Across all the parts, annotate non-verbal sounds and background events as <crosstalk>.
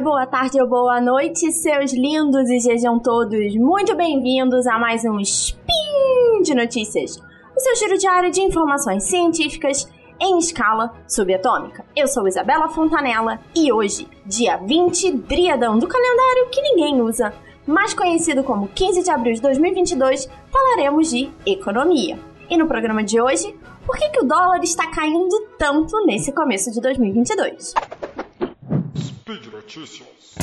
boa tarde ou boa noite, seus lindos, e sejam todos muito bem-vindos a mais um Spin de Notícias, o seu giro diário de informações científicas em escala subatômica. Eu sou Isabela Fontanella e hoje, dia 20 driadão do calendário que ninguém usa, mais conhecido como 15 de abril de 2022, falaremos de economia. E no programa de hoje, por que, que o dólar está caindo tanto nesse começo de 2022? Notícias.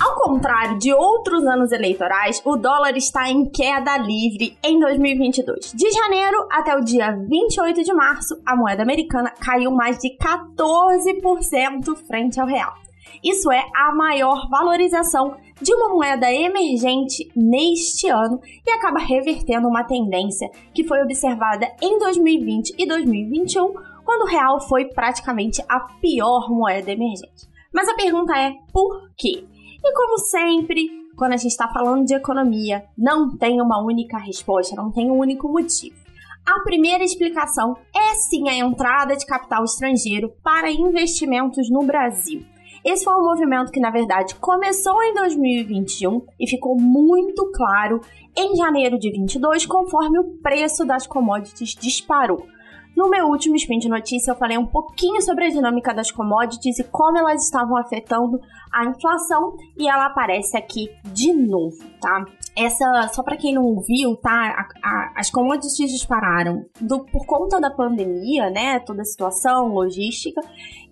Ao contrário de outros anos eleitorais, o dólar está em queda livre em 2022. De janeiro até o dia 28 de março, a moeda americana caiu mais de 14% frente ao real. Isso é a maior valorização de uma moeda emergente neste ano e acaba revertendo uma tendência que foi observada em 2020 e 2021, quando o real foi praticamente a pior moeda emergente. Mas a pergunta é por quê? E como sempre, quando a gente está falando de economia, não tem uma única resposta, não tem um único motivo. A primeira explicação é sim a entrada de capital estrangeiro para investimentos no Brasil. Esse foi um movimento que, na verdade, começou em 2021 e ficou muito claro em janeiro de 22, conforme o preço das commodities disparou. No meu último spin de notícia, eu falei um pouquinho sobre a dinâmica das commodities e como elas estavam afetando a inflação, e ela aparece aqui de novo, tá? Essa, só para quem não viu, tá? A, a, as commodities dispararam do, por conta da pandemia, né? Toda a situação logística.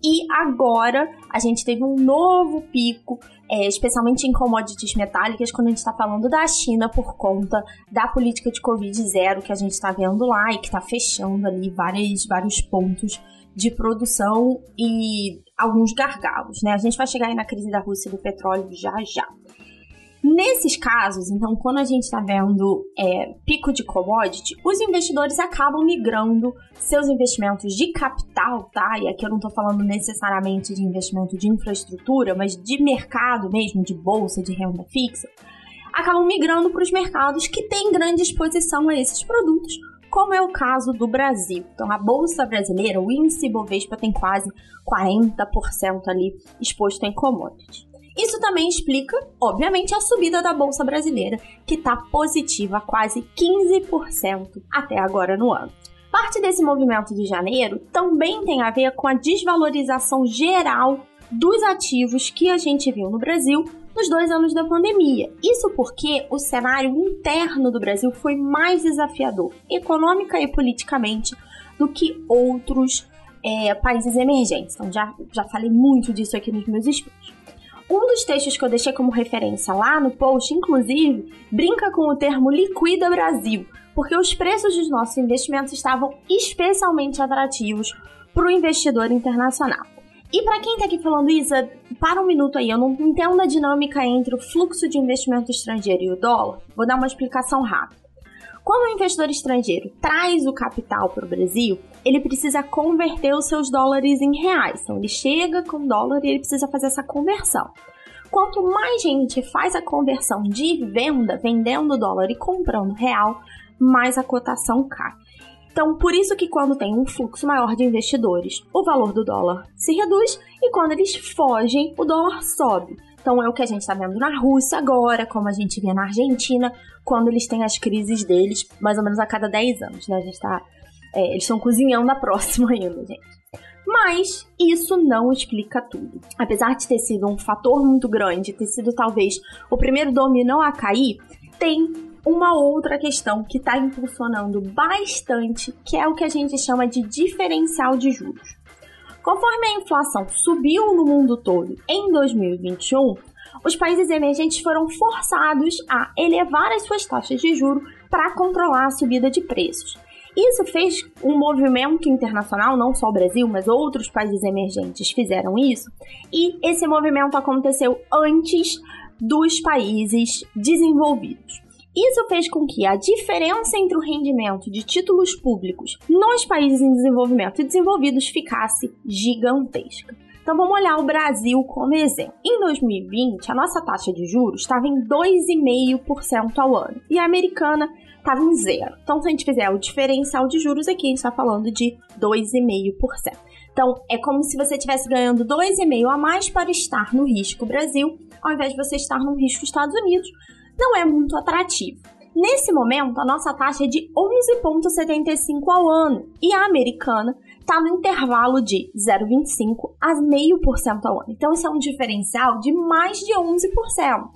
E agora a gente teve um novo pico, é, especialmente em commodities metálicas, quando a gente está falando da China por conta da política de Covid zero que a gente está vendo lá e que está fechando ali vários, vários pontos de produção e alguns gargalos, né? A gente vai chegar aí na crise da Rússia do petróleo já já. Nesses casos, então, quando a gente está vendo é, pico de commodity, os investidores acabam migrando seus investimentos de capital, tá? E aqui eu não estou falando necessariamente de investimento de infraestrutura, mas de mercado mesmo, de bolsa, de renda fixa, acabam migrando para os mercados que têm grande exposição a esses produtos, como é o caso do Brasil. Então, a bolsa brasileira, o índice Bovespa tem quase 40% ali exposto em commodities. Isso também explica, obviamente, a subida da bolsa brasileira, que está positiva quase 15% até agora no ano. Parte desse movimento de janeiro também tem a ver com a desvalorização geral dos ativos que a gente viu no Brasil nos dois anos da pandemia. Isso porque o cenário interno do Brasil foi mais desafiador, econômica e politicamente, do que outros é, países emergentes. Então, já, já falei muito disso aqui nos meus estudos. Um dos textos que eu deixei como referência lá no post, inclusive, brinca com o termo Liquida Brasil, porque os preços dos nossos investimentos estavam especialmente atrativos para o investidor internacional. E para quem está aqui falando isso, para um minuto aí, eu não entendo a dinâmica entre o fluxo de investimento estrangeiro e o dólar. Vou dar uma explicação rápida. Quando o investidor estrangeiro traz o capital para o Brasil, ele precisa converter os seus dólares em reais. Então, ele chega com dólar e ele precisa fazer essa conversão. Quanto mais gente faz a conversão de venda, vendendo dólar e comprando real, mais a cotação cai. Então, por isso que quando tem um fluxo maior de investidores, o valor do dólar se reduz e quando eles fogem, o dólar sobe. Então é o que a gente está vendo na Rússia agora, como a gente vê na Argentina, quando eles têm as crises deles, mais ou menos a cada 10 anos, né? A gente tá. É, eles estão cozinhando a próxima <laughs> ainda, gente. Mas isso não explica tudo. Apesar de ter sido um fator muito grande, ter sido talvez o primeiro domínio a cair, tem uma outra questão que está impulsionando bastante, que é o que a gente chama de diferencial de juros. Conforme a inflação subiu no mundo todo em 2021, os países emergentes foram forçados a elevar as suas taxas de juro para controlar a subida de preços. Isso fez um movimento internacional, não só o Brasil, mas outros países emergentes fizeram isso, e esse movimento aconteceu antes dos países desenvolvidos. Isso fez com que a diferença entre o rendimento de títulos públicos nos países em desenvolvimento e desenvolvidos ficasse gigantesca. Então vamos olhar o Brasil como exemplo. Em 2020, a nossa taxa de juros estava em 2,5% ao ano e a americana estava em zero. Então, se a gente fizer o diferencial de juros aqui, a gente está falando de 2,5%. Então, é como se você estivesse ganhando 2,5% a mais para estar no risco Brasil, ao invés de você estar no risco Estados Unidos. Não é muito atrativo. Nesse momento, a nossa taxa é de 11,75 ao ano e a americana está no intervalo de 0,25 a 0,5% ao ano. Então, isso é um diferencial de mais de 11%.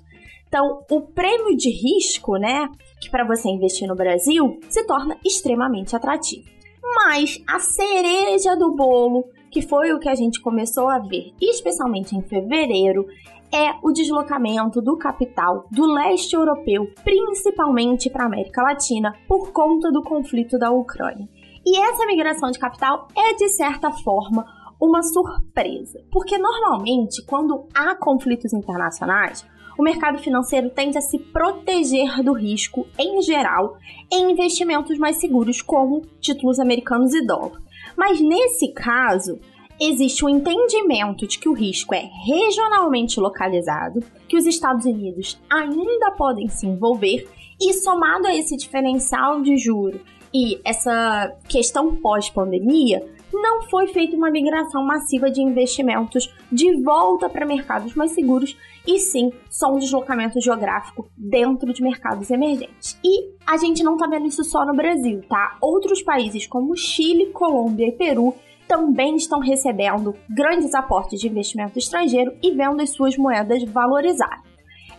Então, o prêmio de risco, né, que para você investir no Brasil, se torna extremamente atrativo. Mas a cereja do bolo, que foi o que a gente começou a ver, especialmente em fevereiro, é o deslocamento do capital do leste europeu, principalmente para a América Latina, por conta do conflito da Ucrânia. E essa migração de capital é, de certa forma, uma surpresa, porque normalmente, quando há conflitos internacionais, o mercado financeiro tende a se proteger do risco em geral em investimentos mais seguros, como títulos americanos e dólar. Mas nesse caso, existe um entendimento de que o risco é regionalmente localizado, que os Estados Unidos ainda podem se envolver, e somado a esse diferencial de juro e essa questão pós-pandemia, não foi feita uma migração massiva de investimentos de volta para mercados mais seguros e sim só um deslocamento geográfico dentro de mercados emergentes. E a gente não tá vendo isso só no Brasil, tá? Outros países como Chile, Colômbia e Peru também estão recebendo grandes aportes de investimento estrangeiro e vendo as suas moedas valorizar.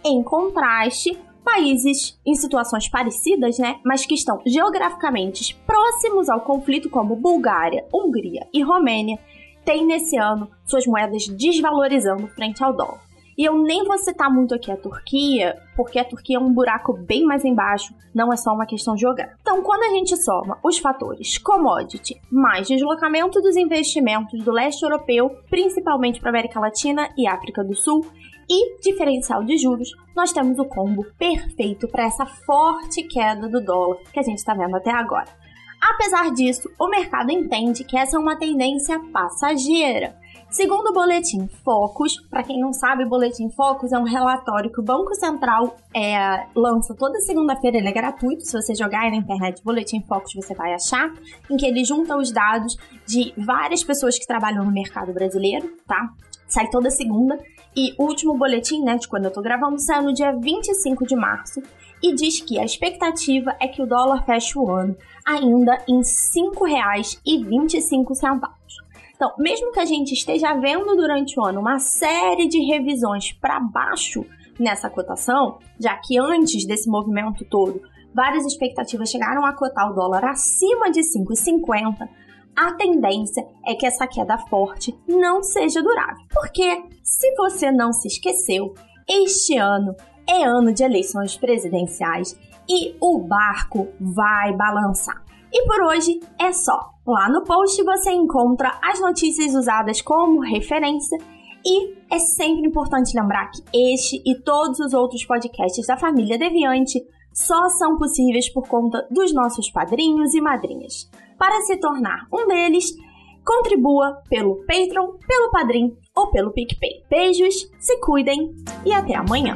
Em contraste, países em situações parecidas, né, mas que estão geograficamente próximos ao conflito, como Bulgária, Hungria e Romênia, têm nesse ano suas moedas desvalorizando frente ao dólar. E eu nem vou citar muito aqui a Turquia, porque a Turquia é um buraco bem mais embaixo, não é só uma questão geográfica. Então, quando a gente soma os fatores commodity mais deslocamento dos investimentos do leste europeu, principalmente para América Latina e África do Sul, e diferencial de juros, nós temos o combo perfeito para essa forte queda do dólar que a gente está vendo até agora. Apesar disso, o mercado entende que essa é uma tendência passageira Segundo o Boletim Focus, para quem não sabe, o Boletim Focus é um relatório que o Banco Central é, lança toda segunda-feira, ele é gratuito, se você jogar aí na internet Boletim Focus você vai achar, em que ele junta os dados de várias pessoas que trabalham no mercado brasileiro, tá? Sai toda segunda. E o último boletim, né, de quando eu tô gravando, sai no dia 25 de março e diz que a expectativa é que o dólar feche o ano ainda em R$ 5,25. Então, mesmo que a gente esteja vendo durante o ano uma série de revisões para baixo nessa cotação, já que antes desse movimento todo, várias expectativas chegaram a cotar o dólar acima de 5,50, a tendência é que essa queda forte não seja durável. Porque, se você não se esqueceu, este ano é ano de eleições presidenciais e o barco vai balançar. E por hoje é só. Lá no post você encontra as notícias usadas como referência e é sempre importante lembrar que este e todos os outros podcasts da família Deviante só são possíveis por conta dos nossos padrinhos e madrinhas. Para se tornar um deles, contribua pelo Patreon, pelo Padrim ou pelo PicPay. Beijos, se cuidem e até amanhã!